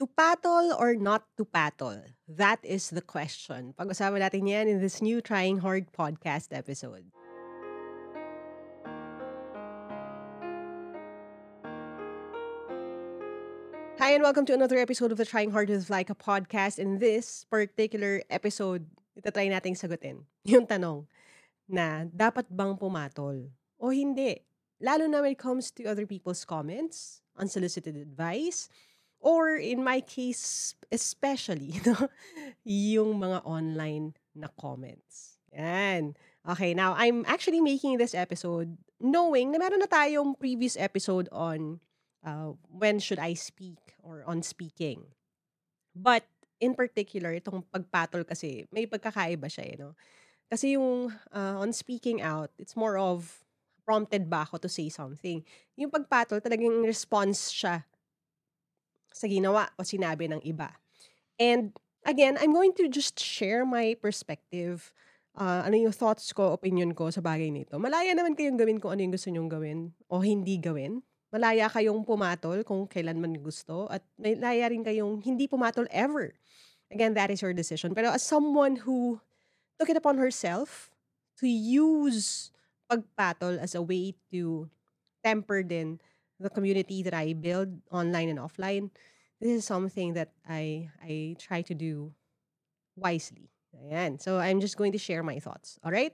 To paddle or not to paddle? That is the question. Pag-usapan natin yan in this new Trying Hard podcast episode. Hi and welcome to another episode of the Trying Hard with Laika podcast. In this particular episode, itatry nating sagutin yung tanong na dapat bang pumatol o hindi? Lalo na when it comes to other people's comments, unsolicited advice, Or in my case, especially, no? yung mga online na comments. Yan. Okay, now I'm actually making this episode knowing na meron na tayong previous episode on uh, when should I speak or on speaking. But in particular, itong pagpatol kasi, may pagkakaiba siya eh, no? Kasi yung uh, on speaking out, it's more of prompted ba ako to say something. Yung pagpatol, talagang response siya sa ginawa o sinabi ng iba. And again, I'm going to just share my perspective. Uh, ano yung thoughts ko, opinion ko sa bagay nito. Malaya naman kayong gawin kung ano yung gusto nyong gawin o hindi gawin. Malaya kayong pumatol kung kailan man gusto at malaya rin kayong hindi pumatol ever. Again, that is your decision. Pero as someone who took it upon herself to use pagpatol as a way to temper din the community that I build online and offline, this is something that I I try to do wisely. Ayan. So I'm just going to share my thoughts. All right?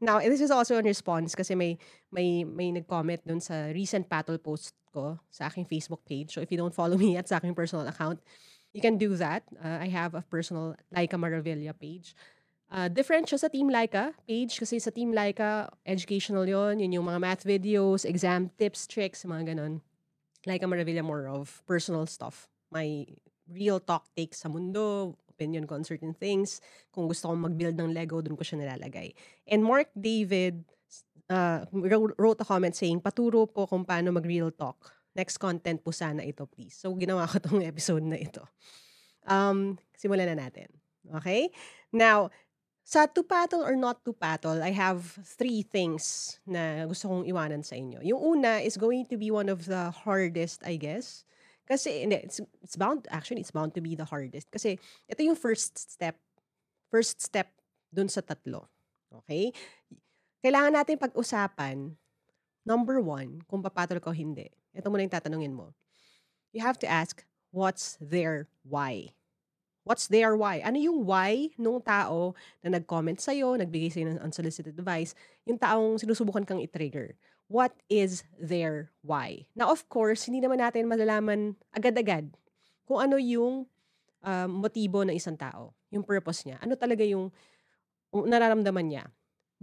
Now, this is also in response kasi may may may nag-comment dun sa recent battle post ko sa aking Facebook page. So if you don't follow me at sa aking personal account, you can do that. Uh, I have a personal Laika Maravilla page. Uh, different siya sa Team Laika page kasi sa Team Laika, educational yon Yun yung mga math videos, exam tips, tricks, mga ganon. Laika Maravilla more of personal stuff. My real talk takes sa mundo, opinion ko on certain things. Kung gusto kong mag-build ng Lego, dun ko siya nilalagay. And Mark David uh, wrote a comment saying, paturo po kung paano mag-real talk. Next content po sana ito, please. So, ginawa ko tong episode na ito. Um, simulan na natin. Okay? Now, sa to paddle or not to paddle, I have three things na gusto kong iwanan sa inyo. Yung una is going to be one of the hardest, I guess. Kasi, it's, it's bound, actually, it's bound to be the hardest. Kasi, ito yung first step. First step dun sa tatlo. Okay? Kailangan natin pag-usapan, number one, kung papatol ka o hindi. Ito muna yung tatanungin mo. You have to ask, what's their why? What's their why? Ano yung why nung tao na nag-comment sa'yo, nagbigay sa'yo ng unsolicited advice, yung taong sinusubukan kang i-trigger? What is their why? Now, of course, hindi naman natin malalaman agad-agad kung ano yung um, motibo ng isang tao, yung purpose niya. Ano talaga yung nararamdaman niya.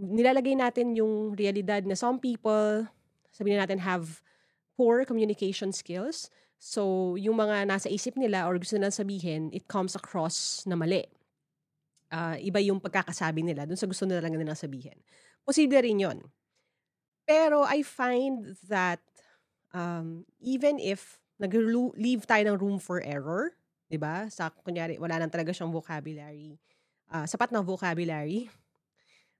Nilalagay natin yung realidad na some people, sabihin natin, have poor communication skills So, yung mga nasa isip nila or gusto nilang sabihin, it comes across na mali. Uh, iba yung pagkakasabi nila dun sa gusto nila lang nilang sabihin. Posible rin yon. Pero I find that um, even if nag-leave tayo ng room for error, di ba? Sa, kunyari, wala nang talaga siyang vocabulary, uh, sapat na vocabulary,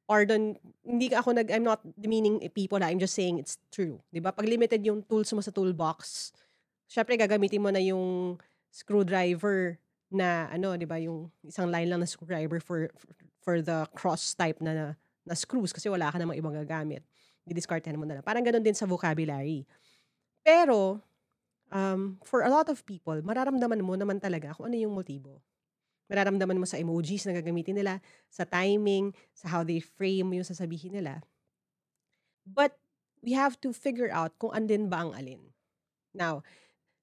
pardon, hindi ako nag, I'm not demeaning people, I'm just saying it's true. Di ba? Pag limited yung tools mo sa toolbox, syempre gagamitin mo na yung screwdriver na ano, 'di ba, yung isang line lang na screwdriver for for the cross type na na screws kasi wala ka namang ibang gagamit. Didiscartehan mo na lang. Parang ganun din sa vocabulary. Pero um, for a lot of people, mararamdaman mo naman talaga kung ano yung motibo. Mararamdaman mo sa emojis na gagamitin nila, sa timing, sa how they frame yung sasabihin nila. But we have to figure out kung andin ba ang alin. Now,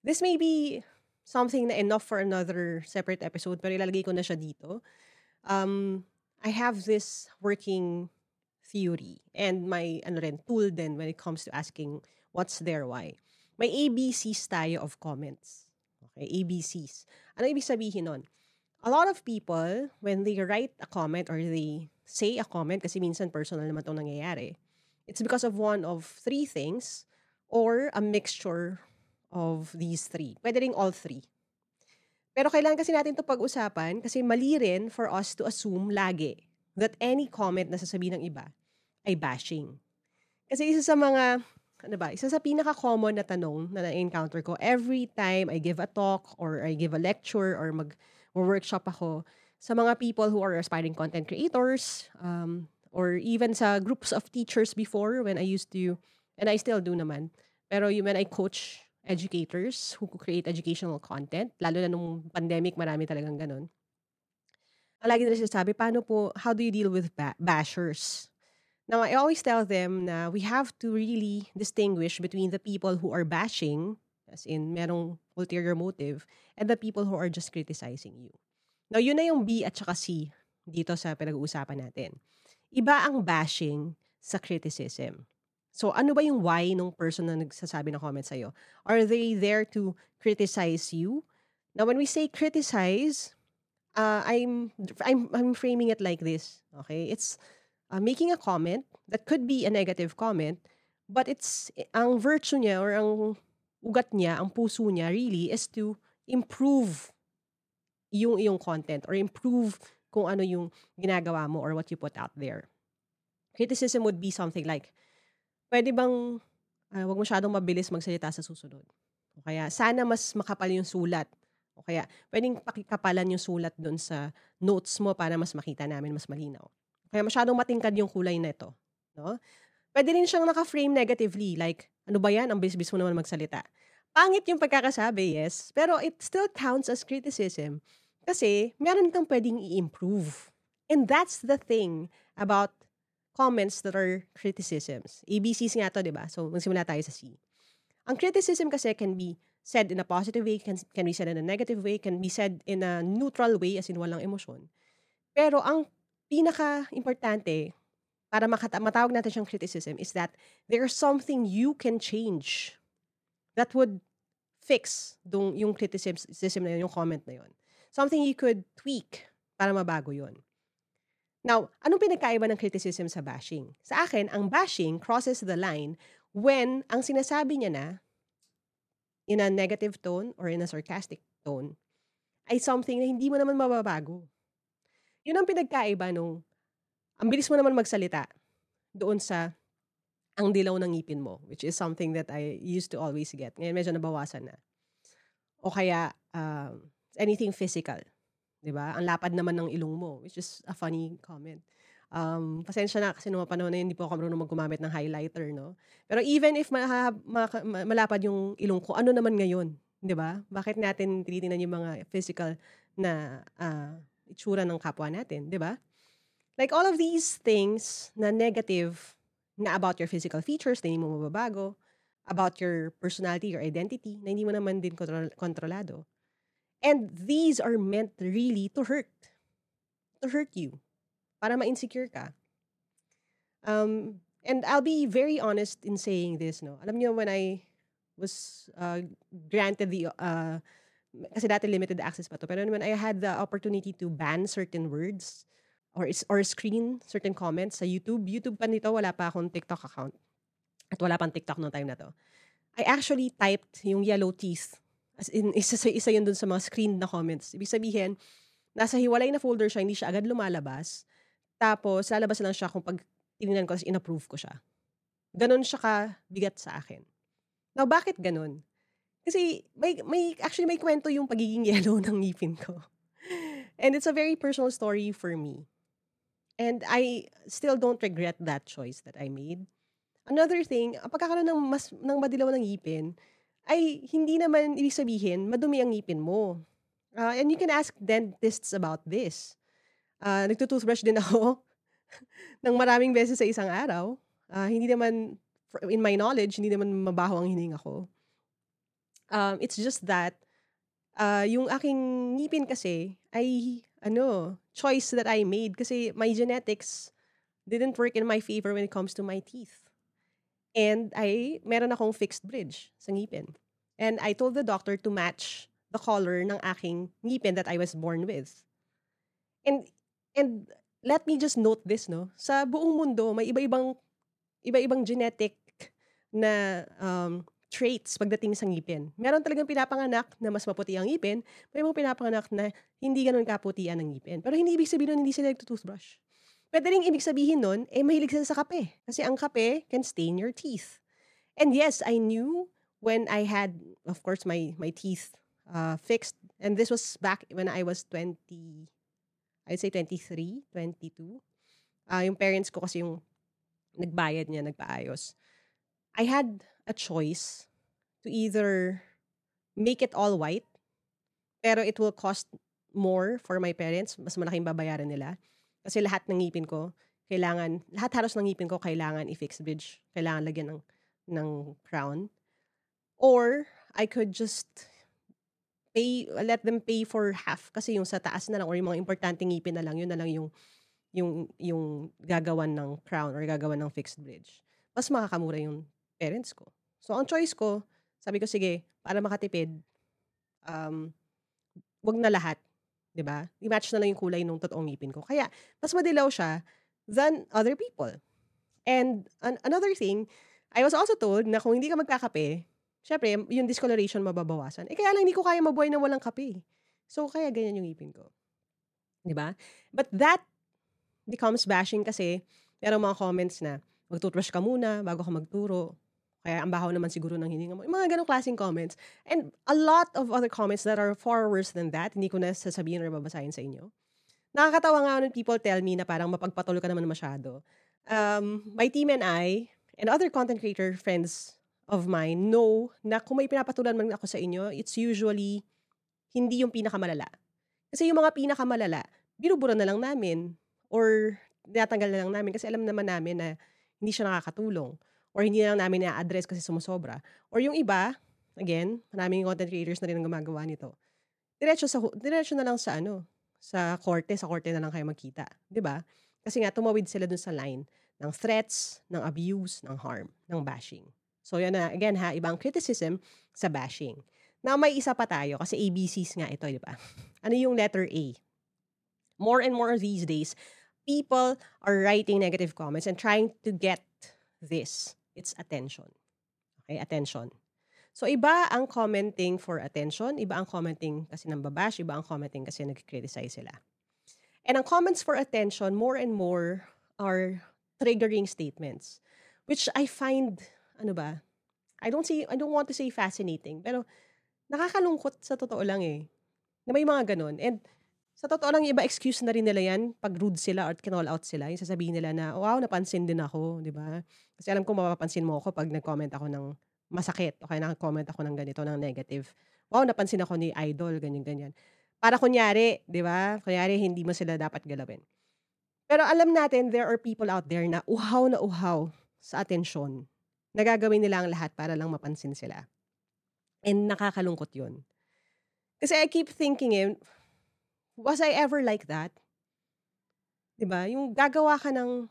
This may be something na enough for another separate episode, pero ilalagay ko na siya dito. Um, I have this working theory and my ano rin, tool then when it comes to asking what's their why. May ABCs tayo of comments. Okay, ABCs. Ano ibig sabihin nun? A lot of people, when they write a comment or they say a comment, kasi minsan personal naman itong nangyayari, it's because of one of three things or a mixture of these three. Pwede rin all three. Pero kailangan kasi natin to pag-usapan kasi mali rin for us to assume lagi that any comment na sasabihin ng iba ay bashing. Kasi isa sa mga ano ba, isa sa pinaka-common na tanong na na-encounter ko every time I give a talk or I give a lecture or mag workshop ako sa mga people who are aspiring content creators um, or even sa groups of teachers before when I used to, and I still do naman, pero when I coach educators who create educational content, lalo na nung pandemic, marami talagang ganun. Ang lagi nila sinasabi, paano po, how do you deal with ba- bashers? Now, I always tell them na we have to really distinguish between the people who are bashing, as in merong ulterior motive, and the people who are just criticizing you. Now, yun na yung B at saka C dito sa pinag-uusapan natin. Iba ang bashing sa criticism. So, ano ba yung why nung person na nagsasabi ng comment sa'yo? Are they there to criticize you? Now, when we say criticize, uh, I'm, I'm, I'm framing it like this. Okay? It's uh, making a comment that could be a negative comment, but it's ang virtue niya or ang ugat niya, ang puso niya really is to improve yung iyong content or improve kung ano yung ginagawa mo or what you put out there. Criticism would be something like, pwede bang uh, wag masyadong mabilis magsalita sa susunod? O kaya, sana mas makapal yung sulat. O kaya, pwedeng pakikapalan yung sulat doon sa notes mo para mas makita namin mas malinaw. Kaya masyadong matingkad yung kulay nito, no? Pwede rin siyang naka-frame negatively, like, ano ba yan? Ang bisbis mo naman magsalita. Pangit yung pagkakasabi, yes, pero it still counts as criticism kasi meron kang pwedeng i-improve. And that's the thing about comments that are criticisms. ABCs nga to, di ba? So, magsimula tayo sa C. Ang criticism kasi can be said in a positive way, can, can be said in a negative way, can be said in a neutral way, as in walang emosyon. Pero ang pinaka-importante para makata- matawag natin siyang criticism is that there's something you can change that would fix dung, yung criticism na yun, yung comment na yun. Something you could tweak para mabago yun. Now, anong pinagkaiba ng criticism sa bashing? Sa akin, ang bashing crosses the line when ang sinasabi niya na in a negative tone or in a sarcastic tone ay something na hindi mo naman mababago. Yun ang pinagkaiba nung ang bilis mo naman magsalita doon sa ang dilaw ng ngipin mo, which is something that I used to always get. Ngayon medyo nabawasan na. O kaya, um, anything physical. 'Di ba? Ang lapad naman ng ilong mo, which is a funny comment. Um, pasensya na kasi nung panahon na yun, hindi po ako marunong maggumamit ng highlighter, no? Pero even if ma- ma- malapad yung ilong ko, ano naman ngayon? 'di ba? Bakit natin tinitingnan yung mga physical na uh, itsura ng kapwa natin, di ba? Like all of these things na negative na about your physical features na hindi mo mababago, about your personality, your identity, na hindi mo naman din kontrol- kontrolado. And these are meant really to hurt. To hurt you. Para ma-insecure ka. Um, and I'll be very honest in saying this, no? Alam niyo, when I was uh, granted the uh, kasi dati limited access pa to. Pero when I had the opportunity to ban certain words or or screen certain comments sa YouTube, YouTube pa nito, wala pa akong TikTok account. At wala pang TikTok noong time na to. I actually typed yung yellow teeth. As in, isa, isa yun dun sa mga screened na comments. Ibig sabihin, nasa hiwalay na folder siya, hindi siya agad lumalabas. Tapos, lalabas lang siya kung pag tinignan ko, in-approve ko siya. Ganon siya ka bigat sa akin. Now, bakit ganon? Kasi may may actually may kwento yung pagiging yellow ng ngipin ko. And it's a very personal story for me. And I still don't regret that choice that I made. Another thing, ang pagkakaroon ng mas ng madilaw ng ngipin ay hindi naman ibig sabihin madumi ang ngipin mo. Uh, and you can ask dentists about this. Uh, nagtutoothbrush din ako ng maraming beses sa isang araw. Uh, hindi naman, in my knowledge, hindi naman mabaho ang hininga ko. Um, it's just that, uh, yung aking ngipin kasi ay, ano, choice that I made kasi my genetics didn't work in my favor when it comes to my teeth. And I, meron akong fixed bridge sa ngipin. And I told the doctor to match the color ng aking ngipin that I was born with. And, and let me just note this, no? Sa buong mundo, may iba-ibang, iba-ibang genetic na um, traits pagdating sa ngipin. Meron talagang pinapanganak na mas maputi ang ngipin, may mga pinapanganak na hindi ganun kaputi ang ngipin. Pero hindi ibig sabihin nun hindi sila nagtutoothbrush. Pwede rin ibig sabihin nun, eh mahilig sila sa kape. Kasi ang kape can stain your teeth. And yes, I knew when I had, of course, my my teeth uh, fixed. And this was back when I was 20, I'd say 23, 22. Uh, yung parents ko kasi yung nagbayad niya, nagpaayos. I had a choice to either make it all white, pero it will cost more for my parents. Mas malaking babayaran nila. Kasi lahat ng ngipin ko, kailangan, lahat halos ng ngipin ko, kailangan i-fix bridge. Kailangan lagyan ng, ng crown. Or, I could just pay, let them pay for half. Kasi yung sa taas na lang, or yung mga importante ngipin na lang, yun na lang yung, yung, yung gagawan ng crown or gagawan ng fixed bridge. Mas makakamura yung parents ko. So, ang choice ko, sabi ko, sige, para makatipid, um, wag na lahat. 'Di ba? I-match na lang yung kulay ng totoong ngipin ko. Kaya mas madilaw siya than other people. And an- another thing, I was also told na kung hindi ka magkakape, syempre, yung discoloration mababawasan. Eh kaya lang hindi ko kaya mabuhay na walang kape. So kaya ganyan yung ngipin ko. 'Di ba? But that becomes bashing kasi merong mga comments na mag-toothbrush ka muna bago ka magturo. Kaya ang baho naman siguro ng hininga mo. Yung mga ganong klaseng comments. And a lot of other comments that are far worse than that. Hindi ko na sasabihin or babasahin sa inyo. Nakakatawa nga when people tell me na parang mapagpatuloy ka naman masyado. Um, my team and I, and other content creator friends of mine know na kung may pinapatulan man ako sa inyo, it's usually hindi yung pinakamalala. Kasi yung mga pinakamalala, binubura na lang namin or tinatanggal na lang namin kasi alam naman namin na hindi siya nakakatulong or hindi na lang namin na-address kasi sumusobra. Or yung iba, again, maraming content creators na rin ang gumagawa nito. Diretso sa diretso na lang sa ano, sa korte, sa korte na lang kayo magkita, ba? Kasi nga tumawid sila dun sa line ng threats, ng abuse, ng harm, ng bashing. So yan na again ha, ibang criticism sa bashing. Now may isa pa tayo kasi ABCs nga ito, 'di ba? Ano yung letter A? More and more these days, people are writing negative comments and trying to get this it's attention. Okay, attention. So, iba ang commenting for attention, iba ang commenting kasi nang babash, iba ang commenting kasi nag-criticize sila. And ang comments for attention, more and more are triggering statements, which I find, ano ba, I don't say, I don't want to say fascinating, pero nakakalungkot sa totoo lang eh, na may mga ganun. And sa totoo lang, iba excuse na rin nila yan pag rude sila or kinall out sila. Yung sasabihin nila na, wow, napansin din ako, di ba? Kasi alam ko mapapansin mo ako pag nag-comment ako ng masakit o kaya nag-comment ako ng ganito, ng negative. Wow, napansin ako ni idol, ganyan-ganyan. Para kunyari, di ba? Kunyari, hindi mo sila dapat galawin. Pero alam natin, there are people out there na uhaw na uhaw sa atensyon. Nagagawin nila ang lahat para lang mapansin sila. And nakakalungkot yun. Kasi I keep thinking eh, was I ever like that? 'Di ba? Yung gagawa ka ng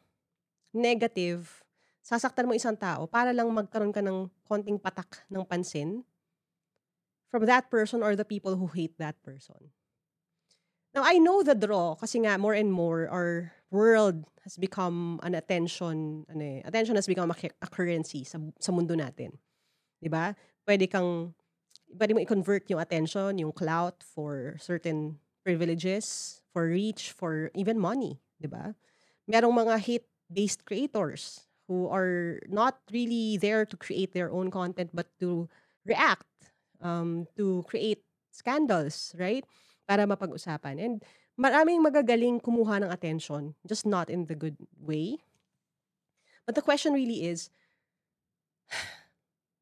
negative, sasaktan mo isang tao para lang magkaroon ka ng konting patak ng pansin from that person or the people who hate that person. Now, I know the draw kasi nga more and more our world has become an attention, ano eh, attention has become a, a currency sa, sa mundo natin. 'Di ba? Pwede kang pwede mo i-convert yung attention, yung clout for certain privileges, for reach, for even money, 'di ba? Merong mga hate-based creators who are not really there to create their own content but to react um, to create scandals, right? Para mapag-usapan. And maraming magagaling kumuha ng attention, just not in the good way. But the question really is,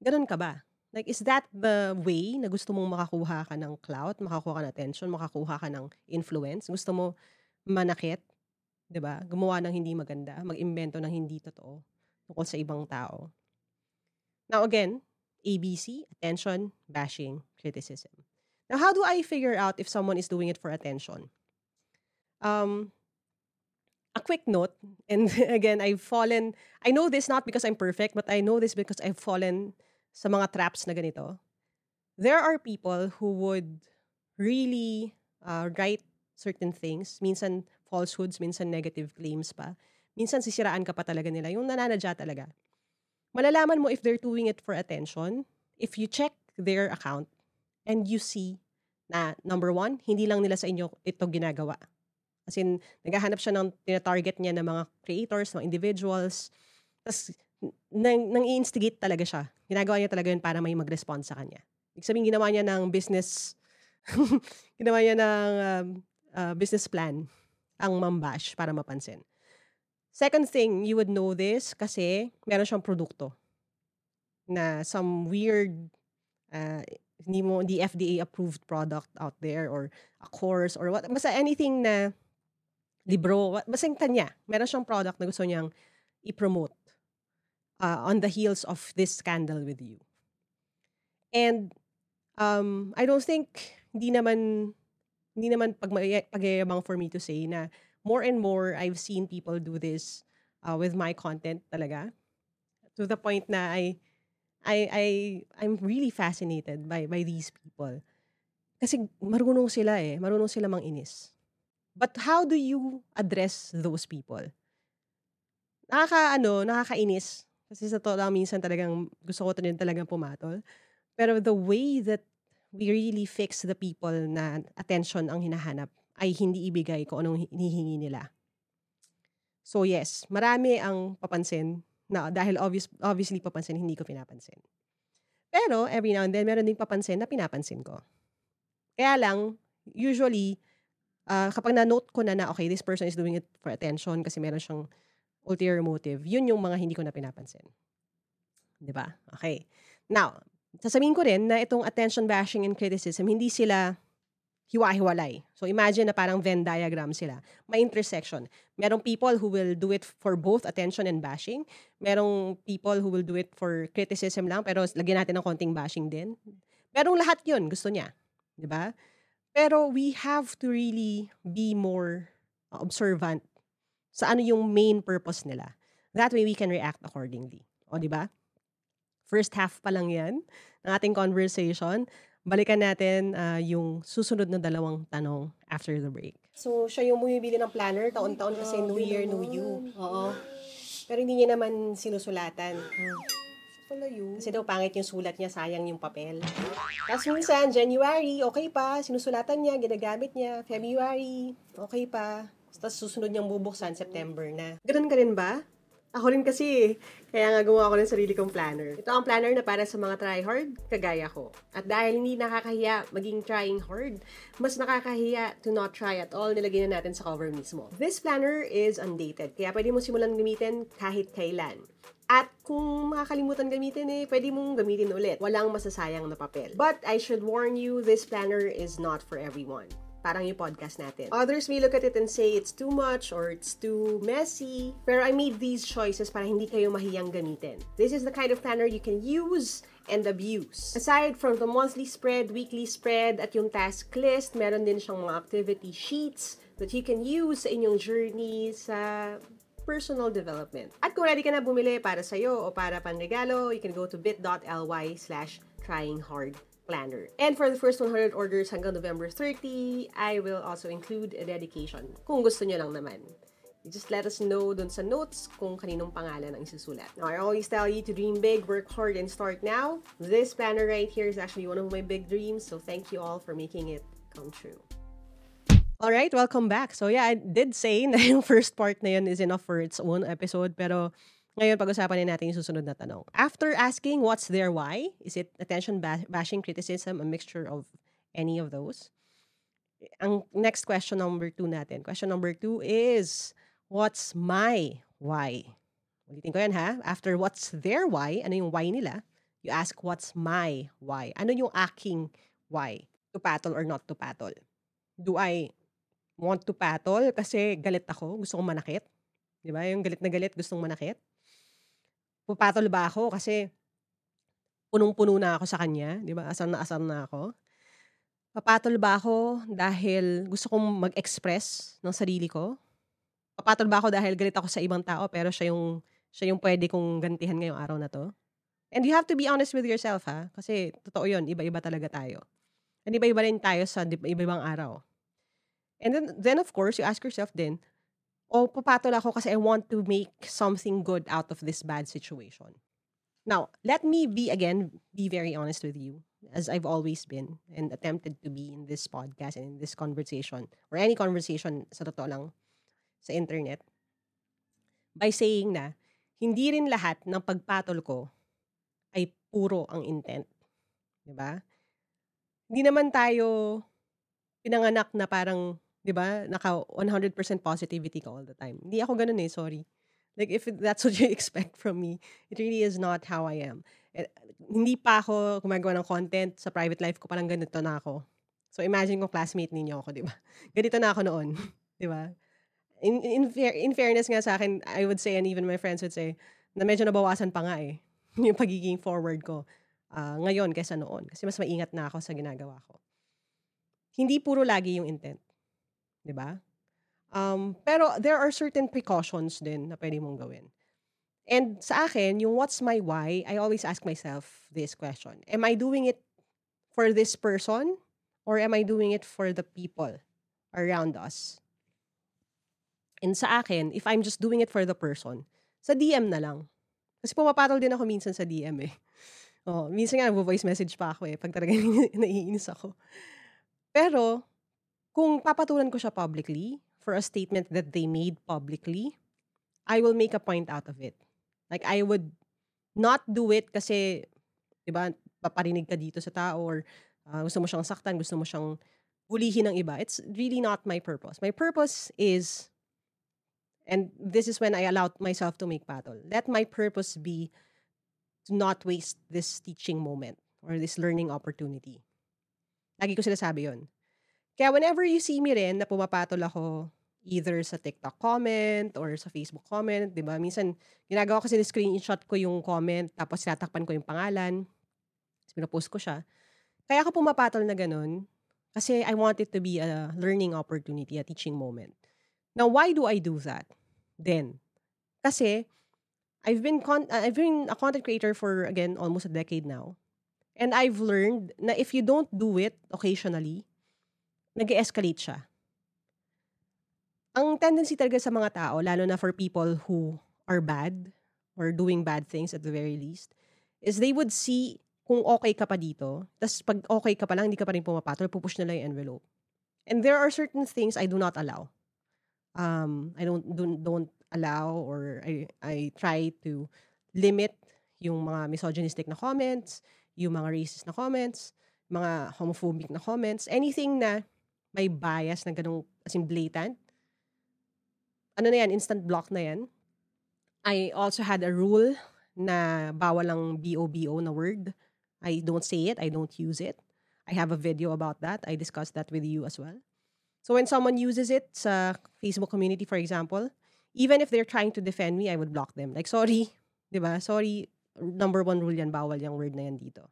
ganun ka ba? Like, is that the way na gusto mong makakuha ka ng clout, makakuha ka ng attention, makakuha ka ng influence? Gusto mo manakit, 'di ba? Gumawa ng hindi maganda, mag-imbento ng hindi totoo tungkol sa ibang tao. Now again, ABC, attention, bashing, criticism. Now, how do I figure out if someone is doing it for attention? Um, a quick note, and again, I've fallen, I know this not because I'm perfect, but I know this because I've fallen sa mga traps na ganito, there are people who would really uh, write certain things, minsan falsehoods, minsan negative claims pa. Minsan sisiraan ka pa talaga nila, yung nananadya talaga. Malalaman mo if they're doing it for attention, if you check their account and you see na number one, hindi lang nila sa inyo ito ginagawa. As in, naghahanap siya ng tinatarget niya ng mga creators, mga individuals. Tapos nang, nang i-instigate talaga siya. Ginagawa niya talaga yun para may mag-respond sa kanya. Ibig sabihin, ginawa niya ng business, ginawa niya ng um, uh, business plan ang mambash para mapansin. Second thing, you would know this kasi meron siyang produkto na some weird uh, hindi mo the FDA approved product out there or a course or what basta anything na libro basta yung kanya meron siyang product na gusto niyang i-promote uh, on the heels of this scandal with you and um I don't think hindi naman hindi naman pag pagyayabang for me to say na more and more I've seen people do this uh, with my content talaga to the point na I I I I'm really fascinated by by these people. Kasi marunong sila eh, marunong sila manginis. But how do you address those people? Nakaka ano, nakakainis. Kasi sa to lang minsan talagang gusto ko din talagang pumatol. Pero the way that we really fix the people na attention ang hinahanap ay hindi ibigay kung anong hinihingi nila. So yes, marami ang papansin na dahil obvious, obviously papansin, hindi ko pinapansin. Pero every now and then, meron ding papansin na pinapansin ko. Kaya lang, usually, uh, kapag na-note ko na na, okay, this person is doing it for attention kasi meron siyang ulterior motive, yun yung mga hindi ko na pinapansin. Di ba? Okay. Now, sasabihin ko rin na itong attention bashing and criticism, hindi sila hiwa-hiwalay. So imagine na parang Venn diagram sila. May intersection. Merong people who will do it for both attention and bashing. Merong people who will do it for criticism lang pero lagyan natin ng konting bashing din. Merong lahat 'yun gusto niya, ba? Pero we have to really be more observant sa ano yung main purpose nila. That way we can react accordingly. O, di ba? First half pa lang yan ng ating conversation balikan natin uh, yung susunod na dalawang tanong after the break. So, siya yung bumibili ng planner, taon-taon kasi New Year, New You. Oo. Pero hindi niya naman sinusulatan. Hmm. Kasi daw pangit yung sulat niya, sayang yung papel. Tapos minsan, January, okay pa, sinusulatan niya, ginagamit niya. February, okay pa. Tapos susunod niyang bubuksan, September na. Ganun ka rin ba? Ako rin kasi, kaya nga gumawa ko ng sarili kong planner. Ito ang planner na para sa mga try hard, kagaya ko. At dahil hindi nakakahiya maging trying hard, mas nakakahiya to not try at all, nilagay na natin sa cover mismo. This planner is undated, kaya pwede mo simulan gamitin kahit kailan. At kung makakalimutan gamitin eh, pwede mong gamitin ulit. Walang masasayang na papel. But I should warn you, this planner is not for everyone parang yung podcast natin. Others may look at it and say it's too much or it's too messy. Pero I made these choices para hindi kayo mahiyang gamitin. This is the kind of planner you can use and abuse. Aside from the monthly spread, weekly spread, at yung task list, meron din siyang mga activity sheets that you can use sa inyong journey sa personal development. At kung ready ka na bumili para sa'yo o para panregalo, you can go to bit.ly slash tryinghard planner. And for the first 100 orders hanggang November 30, I will also include a dedication kung gusto nyo lang naman. You just let us know dun sa notes kung kaninong pangalan ang isusulat. Now, I always tell you to dream big, work hard, and start now. This planner right here is actually one of my big dreams, so thank you all for making it come true. All right, welcome back. So yeah, I did say na yung first part na yun is enough for its own episode, pero Ngayon, pag-usapan natin yung susunod na tanong. After asking what's their why, is it attention bashing, criticism, a mixture of any of those? Ang next question number two natin. Question number two is, what's my why? Ulitin ko yan ha. After what's their why, ano yung why nila, you ask what's my why? Ano yung aking why? To patol or not to patol? Do I want to patol kasi galit ako, gusto kong manakit? Di ba? Yung galit na galit, gustong manakit? Pupatol ba ako kasi punong-puno na ako sa kanya, 'di ba? Asar na asar na ako. Papatol ba ako dahil gusto kong mag-express ng sarili ko? Papatol ba ako dahil galit ako sa ibang tao pero siya yung siya yung pwede kong gantihan ngayong araw na to? And you have to be honest with yourself ha, kasi totoo 'yon, iba-iba talaga tayo. And iba-iba rin tayo sa iba-ibang araw. And then, then of course, you ask yourself din, o papatol ako kasi I want to make something good out of this bad situation. Now, let me be again be very honest with you as I've always been and attempted to be in this podcast and in this conversation or any conversation sa totoo lang sa internet by saying na hindi rin lahat ng pagpatol ko ay puro ang intent. 'Di ba? Hindi naman tayo pinanganak na parang 'di ba, naka 100% positivity ka all the time. Hindi ako ganoon eh, sorry. Like if that's what you expect from me, it really is not how I am. Eh, hindi pa ako gumagawa ng content sa private life ko, parang ganito na ako. So imagine kung classmate ninyo ako, 'di ba? Ganito na ako noon, 'di ba? In, in, in fairness nga sa akin, I would say and even my friends would say na medyo nabawasan pa nga eh yung pagiging forward ko uh, ngayon kaysa noon kasi mas maingat na ako sa ginagawa ko. Hindi puro lagi yung intent. 'Di ba? Um, pero there are certain precautions din na pwede mong gawin. And sa akin, yung what's my why, I always ask myself this question. Am I doing it for this person or am I doing it for the people around us? And sa akin, if I'm just doing it for the person, sa DM na lang. Kasi pumapatol din ako minsan sa DM eh. Oh, minsan nga voice message pa ako eh pag talaga naiinis ako. Pero kung papatulan ko siya publicly for a statement that they made publicly, I will make a point out of it. Like I would not do it kasi 'di ba, paparinig ka dito sa tao or uh, gusto mo siyang saktan, gusto mo siyang bulihin ng iba. It's really not my purpose. My purpose is And this is when I allowed myself to make battle. Let my purpose be to not waste this teaching moment or this learning opportunity. Lagi ko sinasabi yon. Kaya whenever you see me rin na pumapatol ako either sa TikTok comment or sa Facebook comment, di ba? Minsan, ginagawa ko kasi screenshot ko yung comment tapos tinatakpan ko yung pangalan. Tapos ko siya. Kaya ako pumapatol na ganun kasi I want it to be a learning opportunity, a teaching moment. Now, why do I do that? Then, kasi I've been con- uh, I've been a content creator for again almost a decade now. And I've learned na if you don't do it occasionally, nag-escalate siya. Ang tendency talaga sa mga tao, lalo na for people who are bad or doing bad things at the very least, is they would see kung okay ka pa dito, tapos pag okay ka pa lang, hindi ka pa rin pumapatol, pupush nila yung envelope. And there are certain things I do not allow um, I don't don't, don't allow or I I try to limit yung mga misogynistic na comments, yung mga racist na comments, mga homophobic na comments, anything na may bias na ganung as in blatant. Ano na yan, instant block na yan. I also had a rule na bawal lang BOBO na word. I don't say it, I don't use it. I have a video about that. I discussed that with you as well. So when someone uses it sa Facebook community, for example, even if they're trying to defend me, I would block them. Like, sorry, di ba? Sorry, number one rule yan, bawal yung word na yan dito.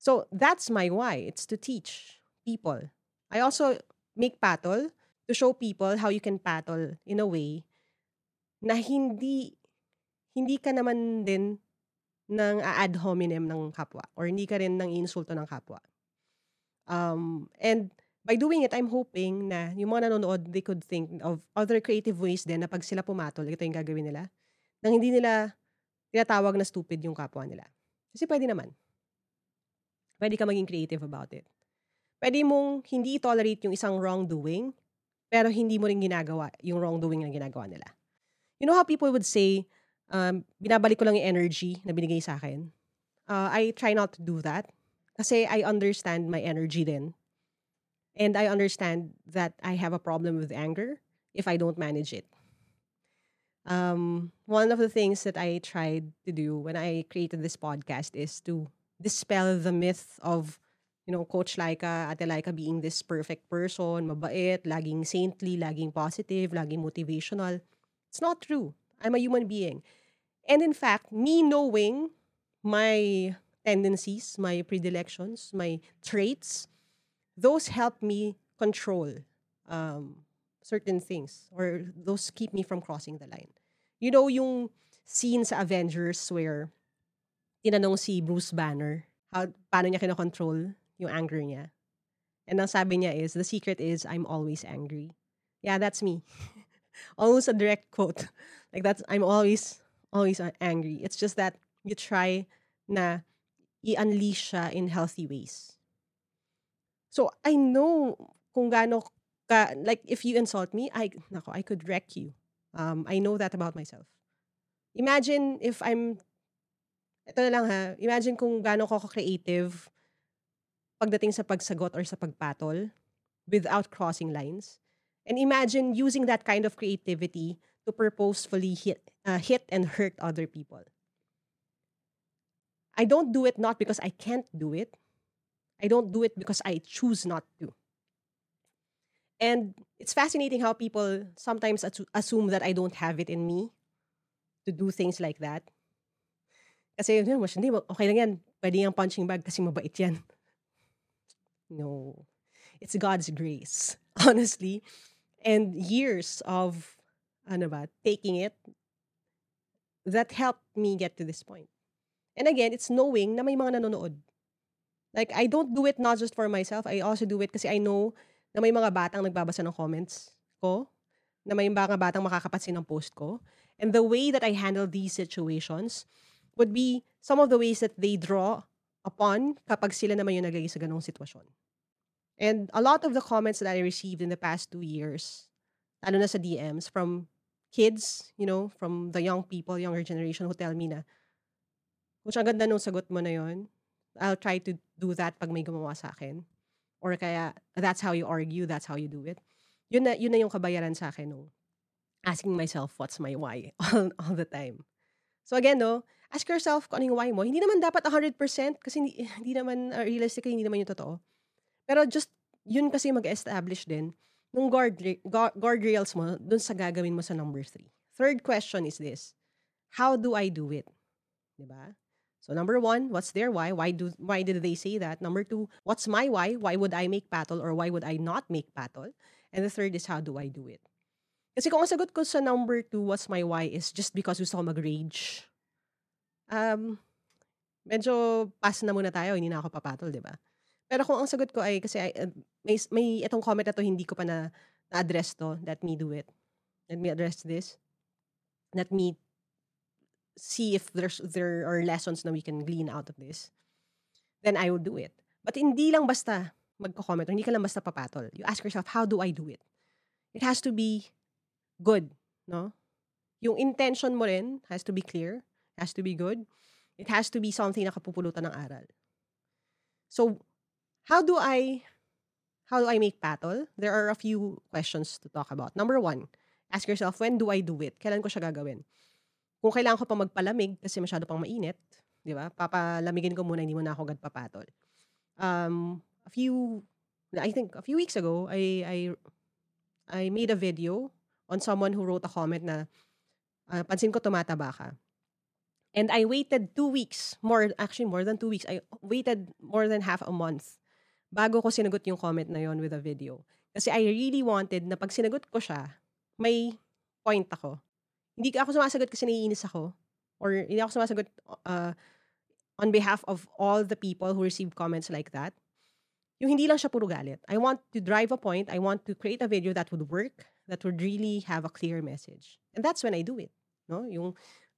So that's my why. It's to teach people. I also make patol to show people how you can patol in a way na hindi hindi ka naman din ng ad hominem ng kapwa or hindi ka rin ng insulto ng kapwa. Um, and by doing it, I'm hoping na yung mga nanonood, they could think of other creative ways din na pag sila pumatol, ito yung gagawin nila, nang hindi nila tinatawag na stupid yung kapwa nila. Kasi pwede naman. Pwede ka maging creative about it. Pwede mong hindi tolerate yung isang wrongdoing, pero hindi mo rin ginagawa yung wrongdoing na ginagawa nila. You know how people would say, um, binabalik ko lang yung energy na binigay sa akin? Uh, I try not to do that. Kasi I understand my energy din And I understand that I have a problem with anger if I don't manage it. Um, one of the things that I tried to do when I created this podcast is to dispel the myth of, you know, Coach Laika, Ate Laika being this perfect person, mabait, laging saintly, laging positive, laging motivational. It's not true. I'm a human being. And in fact, me knowing my tendencies, my predilections, my traits, those help me control um, certain things or those keep me from crossing the line. You know yung scene sa Avengers where tinanong si Bruce Banner how paano niya kinokontrol yung anger niya. And ang sabi niya is, the secret is, I'm always angry. Yeah, that's me. Almost a direct quote. Like that's, I'm always, always angry. It's just that you try na i-unleash siya in healthy ways. So, I know kung gaano ka, like, if you insult me, I, nako, I could wreck you. Um, I know that about myself. Imagine if I'm ito na lang ha, imagine kung gaano ko ka-creative pagdating sa pagsagot or sa pagpatol without crossing lines. And imagine using that kind of creativity to purposefully hit, uh, hit and hurt other people. I don't do it not because I can't do it. I don't do it because I choose not to. And it's fascinating how people sometimes assume that I don't have it in me to do things like that. Kasi yun, mas hindi, okay lang yan. Pwede yung punching bag kasi mabait yan. No. It's God's grace, honestly. And years of, ano ba, taking it, that helped me get to this point. And again, it's knowing na may mga nanonood. Like, I don't do it not just for myself. I also do it kasi I know na may mga batang nagbabasa ng comments ko, na may mga batang makakapansin ng post ko. And the way that I handle these situations would be some of the ways that they draw upon kapag sila naman yung naglagay sa ganong sitwasyon. And a lot of the comments that I received in the past two years, ano na sa DMs, from kids, you know, from the young people, younger generation who tell me na, Coach, ang ganda nung sagot mo na yon. I'll try to do that pag may gumawa sa akin. Or kaya, that's how you argue, that's how you do it. Yun na, yun na yung kabayaran sa akin nung asking myself, what's my why all, all the time. So again, no, ask yourself kung ano yung why mo. Hindi naman dapat 100% kasi hindi, hindi naman, uh, realistically, hindi naman yung totoo. Pero just, yun kasi mag-establish din nung guard, guard, guardrails mo dun sa gagawin mo sa number three. Third question is this. How do I do it? Diba? So number one, what's their why? Why do why did they say that? Number two, what's my why? Why would I make battle or why would I not make battle? And the third is how do I do it? Kasi kung ang sagot ko sa number two, what's my why, is just because gusto ko mag-rage, um, medyo pass na muna tayo, hindi na ako papatol, di ba? Pero kung ang sagot ko ay, kasi I, uh, may, may itong comment na to, hindi ko pa na, na-address to, let me do it. Let me address this. Let me see if there's there are lessons na we can glean out of this. Then I will do it. But hindi lang basta magko-comment, hindi ka lang basta papatol. You ask yourself, how do I do it? It has to be good, no? Yung intention mo rin has to be clear, has to be good. It has to be something na kapupulutan ng aral. So, how do I how do I make battle? There are a few questions to talk about. Number one, ask yourself, when do I do it? Kailan ko siya gagawin? Kung kailangan ko pa magpalamig kasi masyado pang mainit, di ba? Papalamigin ko muna, hindi mo na ako agad papatol. Um, a few, I think a few weeks ago, I, I, I made a video on someone who wrote a comment na uh, pansin ko tumataba ka. And I waited two weeks, more, actually more than two weeks. I waited more than half a month bago ko sinagot yung comment na yon with a video. Kasi I really wanted na pag sinagot ko siya, may point ako. Hindi ako sumasagot kasi naiinis ako. Or hindi ako sumasagot uh, on behalf of all the people who receive comments like that. Yung hindi lang siya puro galit. I want to drive a point. I want to create a video that would work that would really have a clear message. And that's when I do it. No? Yung,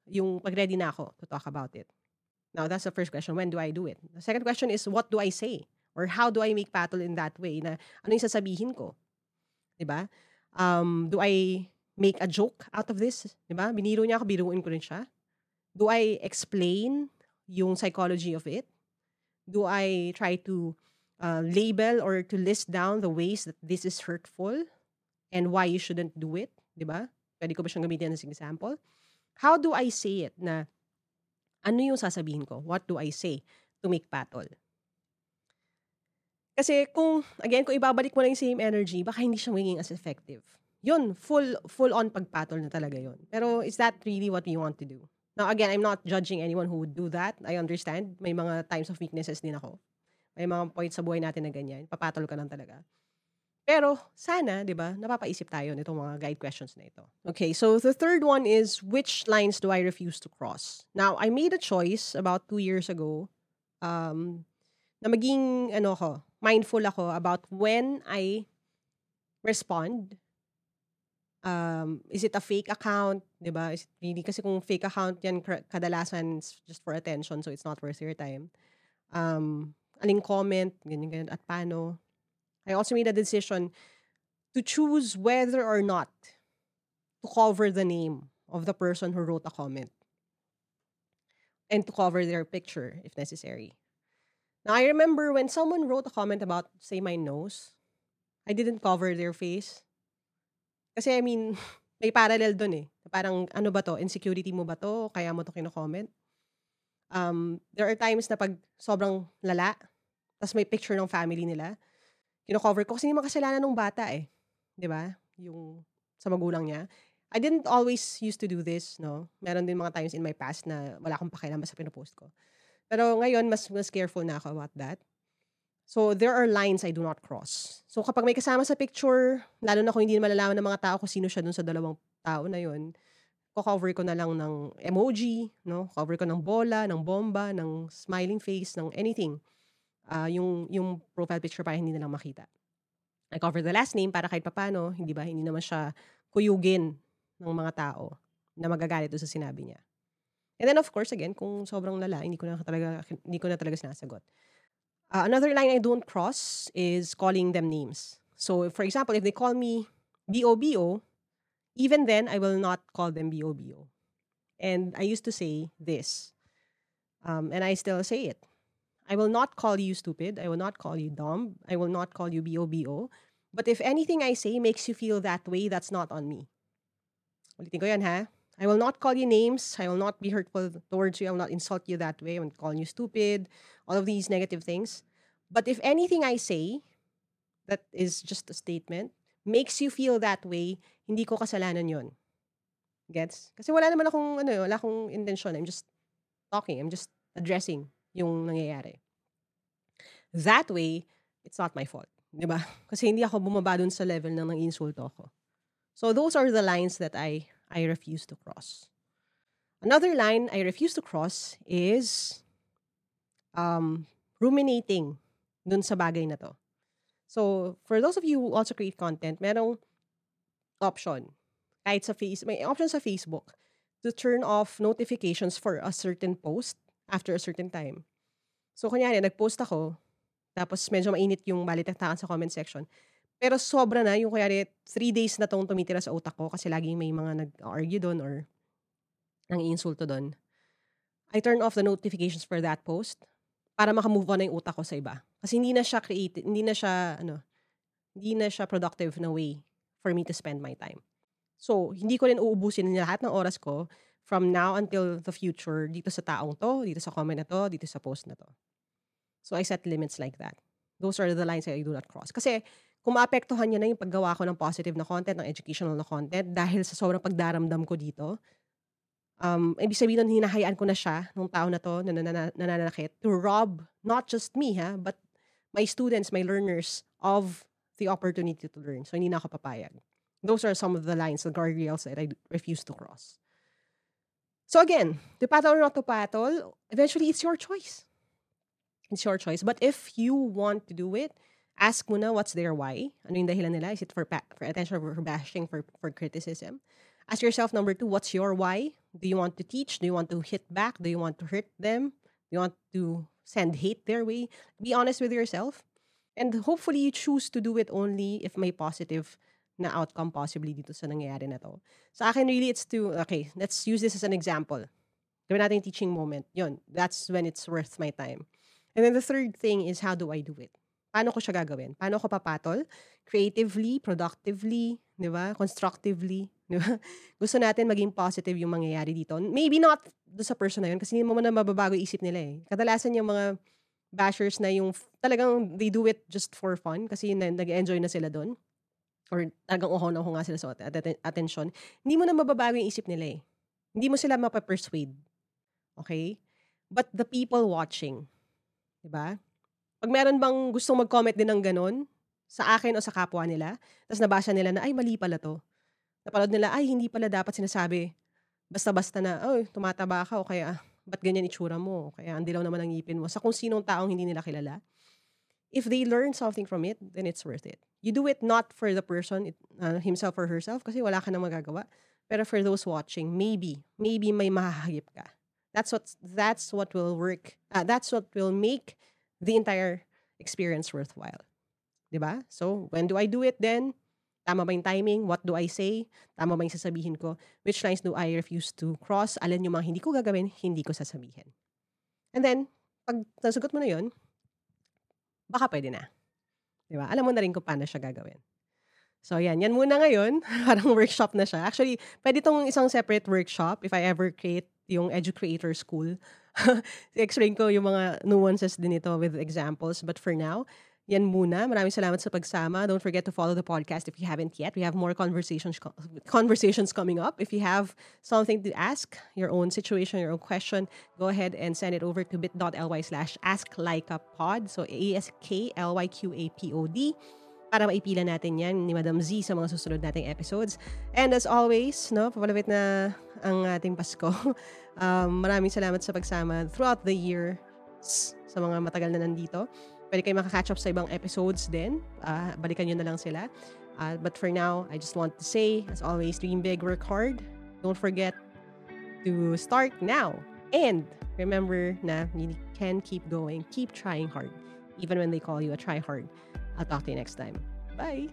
yung pag-ready na ako to talk about it. Now, that's the first question. When do I do it? The second question is, what do I say? Or how do I make battle in that way? Na ano yung sasabihin ko? Diba? Um, do I make a joke out of this? Diba? Biniro niya ako, biruin ko rin siya. Do I explain yung psychology of it? Do I try to uh, label or to list down the ways that this is hurtful? and why you shouldn't do it, 'di ba? Pwede ko ba siyang gamitin as example? How do I say it na ano yung sasabihin ko? What do I say to make battle? Kasi kung, again, kung ibabalik mo lang yung same energy, baka hindi siya magiging as effective. Yun, full, full on pagpatol na talaga yun. Pero is that really what we want to do? Now, again, I'm not judging anyone who would do that. I understand. May mga times of weaknesses din ako. May mga points sa buhay natin na ganyan. Papatol ka lang talaga. Pero sana, 'di ba, napapaisip tayo nitong mga guide questions na ito. Okay, so the third one is which lines do I refuse to cross? Now, I made a choice about two years ago um, na maging ano ko, mindful ako about when I respond. Um, is it a fake account? 'Di ba? Is it really kasi kung fake account yan kadalasan just for attention so it's not worth your time. Um, aling comment, ganyan ganyan at paano I also made a decision to choose whether or not to cover the name of the person who wrote a comment. and to cover their picture if necessary. Now, I remember when someone wrote a comment about, say, my nose, I didn't cover their face. Kasi, I mean, may parallel dun eh. Parang, ano ba to? Insecurity mo ba to? Kaya mo to kino-comment? Um, there are times na pag sobrang lala, tapos may picture ng family nila, kino-cover ko kasi hindi makasalanan ng bata eh. 'Di ba? Yung sa magulang niya. I didn't always used to do this, no? Meron din mga times in my past na wala akong pakialam sa pinopost ko. Pero ngayon, mas, mas careful na ako about that. So, there are lines I do not cross. So, kapag may kasama sa picture, lalo na kung hindi malalaman ng mga tao kung sino siya dun sa dalawang tao na yun, ko-cover ko na lang ng emoji, no? Cover ko ng bola, ng bomba, ng smiling face, ng anything. Uh, yung, yung profile picture para hindi na lang makita. I cover the last name para kahit papano, hindi ba, hindi naman siya kuyugin ng mga tao na magagalit doon sa sinabi niya. And then of course, again, kung sobrang lala, hindi ko na talaga, hindi ko na talaga sinasagot. Uh, another line I don't cross is calling them names. So, for example, if they call me B-O-B-O, even then, I will not call them B-O-B-O. And I used to say this, um, and I still say it. I will not call you stupid. I will not call you dumb. I will not call you B-O-B-O. But if anything I say makes you feel that way, that's not on me. Ulitin ko yan, ha? I will not call you names. I will not be hurtful towards you. I will not insult you that way. I will call you stupid. All of these negative things. But if anything I say that is just a statement makes you feel that way, hindi ko kasalanan yon. Gets? Kasi wala naman akong, ano, wala akong intention. I'm just talking. I'm just addressing yung nangyayari. That way, it's not my fault. Di ba? Kasi hindi ako bumaba dun sa level na nang insulto ako. So those are the lines that I I refuse to cross. Another line I refuse to cross is um, ruminating dun sa bagay na to. So, for those of you who also create content, merong option. Kahit sa face, may option sa Facebook to turn off notifications for a certain post after a certain time. So, kunyari, nag-post ako, tapos medyo mainit yung balitaktakan sa comment section. Pero sobra na, yung kunyari, three days na tong tumitira sa utak ko kasi laging may mga nag-argue doon or nang insulto doon. I turn off the notifications for that post para makamove on na yung utak ko sa iba. Kasi hindi na siya creative, hindi na siya, ano, hindi na siya productive na way for me to spend my time. So, hindi ko rin uubusin lahat ng oras ko from now until the future dito sa taong to, dito sa comment na to, dito sa post na to. So I set limits like that. Those are the lines I do not cross. Kasi kung maapektuhan niya na yung paggawa ko ng positive na content, ng educational na content, dahil sa sobrang pagdaramdam ko dito, um, ibig sabihin nun, hinahayaan ko na siya, nung tao na to, na nananakit, to rob not just me, ha, but my students, my learners, of the opportunity to learn. So, hindi na ako papayag. Those are some of the lines, the guardrails that I refuse to cross. So again, to paddle or not to paddle, eventually it's your choice. It's your choice. But if you want to do it, ask muna what's their why. Ano yung dahilan nila? Is it for, for attention, for bashing, for, for criticism? Ask yourself, number two, what's your why? Do you want to teach? Do you want to hit back? Do you want to hurt them? Do you want to send hate their way? Be honest with yourself. And hopefully you choose to do it only if may positive na outcome possibly dito sa nangyayari na to. Sa akin, really, it's to, okay, let's use this as an example. Gawin natin yung teaching moment. Yun, that's when it's worth my time. And then the third thing is, how do I do it? Paano ko siya gagawin? Paano ko papatol? Creatively, productively, di ba? Constructively, di ba? Gusto natin maging positive yung mangyayari dito. Maybe not do sa person na yun kasi hindi mo na mababago isip nila eh. Kadalasan yung mga bashers na yung talagang they do it just for fun kasi nag-enjoy na sila doon or talagang uho nga sila sa at- attention, hindi mo na mababago yung isip nila eh. Hindi mo sila mapapersuade. Okay? But the people watching, di ba? Pag meron bang gustong mag-comment din ng ganun, sa akin o sa kapwa nila, tapos nabasa nila na, ay, mali pala to. Napanood nila, ay, hindi pala dapat sinasabi, basta-basta na, oh, tumataba ka, o kaya, ba't ganyan itsura mo? O kaya, ang dilaw naman ang ngipin mo. Sa kung sinong taong hindi nila kilala. If they learn something from it, then it's worth it. You do it not for the person, uh, himself or herself, kasi wala ka nang magagawa. Pero for those watching, maybe, maybe may mahahagip ka. That's what, that's what will work. Uh, that's what will make the entire experience worthwhile. Diba? So, when do I do it then? Tama ba yung timing? What do I say? Tama ba yung sasabihin ko? Which lines do I refuse to cross? Alin yung mga hindi ko gagawin, hindi ko sasabihin. And then, pag nasagot mo na yun, baka pwede na. Di ba? Alam mo na rin kung paano siya gagawin. So, yan. Yan muna ngayon. Parang workshop na siya. Actually, pwede itong isang separate workshop if I ever create yung Educreator School. Explain ko yung mga nuances din ito with examples. But for now, yan muna. Maraming salamat sa pagsama. Don't forget to follow the podcast if you haven't yet. We have more conversations conversations coming up. If you have something to ask, your own situation, your own question, go ahead and send it over to bit.ly slash asklikeapod. So, A-S-K-L-Y-Q-A-P-O-D para maipila natin yan ni Madam Z sa mga susunod nating episodes. And as always, no, papalapit na ang ating Pasko. Um, maraming salamat sa pagsama throughout the year sa mga matagal na nandito. Pwede kayo makakatch up sa ibang episodes din. Uh, balikan nyo na lang sila. Uh, but for now, I just want to say, as always, dream big, work hard. Don't forget to start now. And remember na you can keep going, keep trying hard, even when they call you a try hard. I'll talk to you next time. Bye!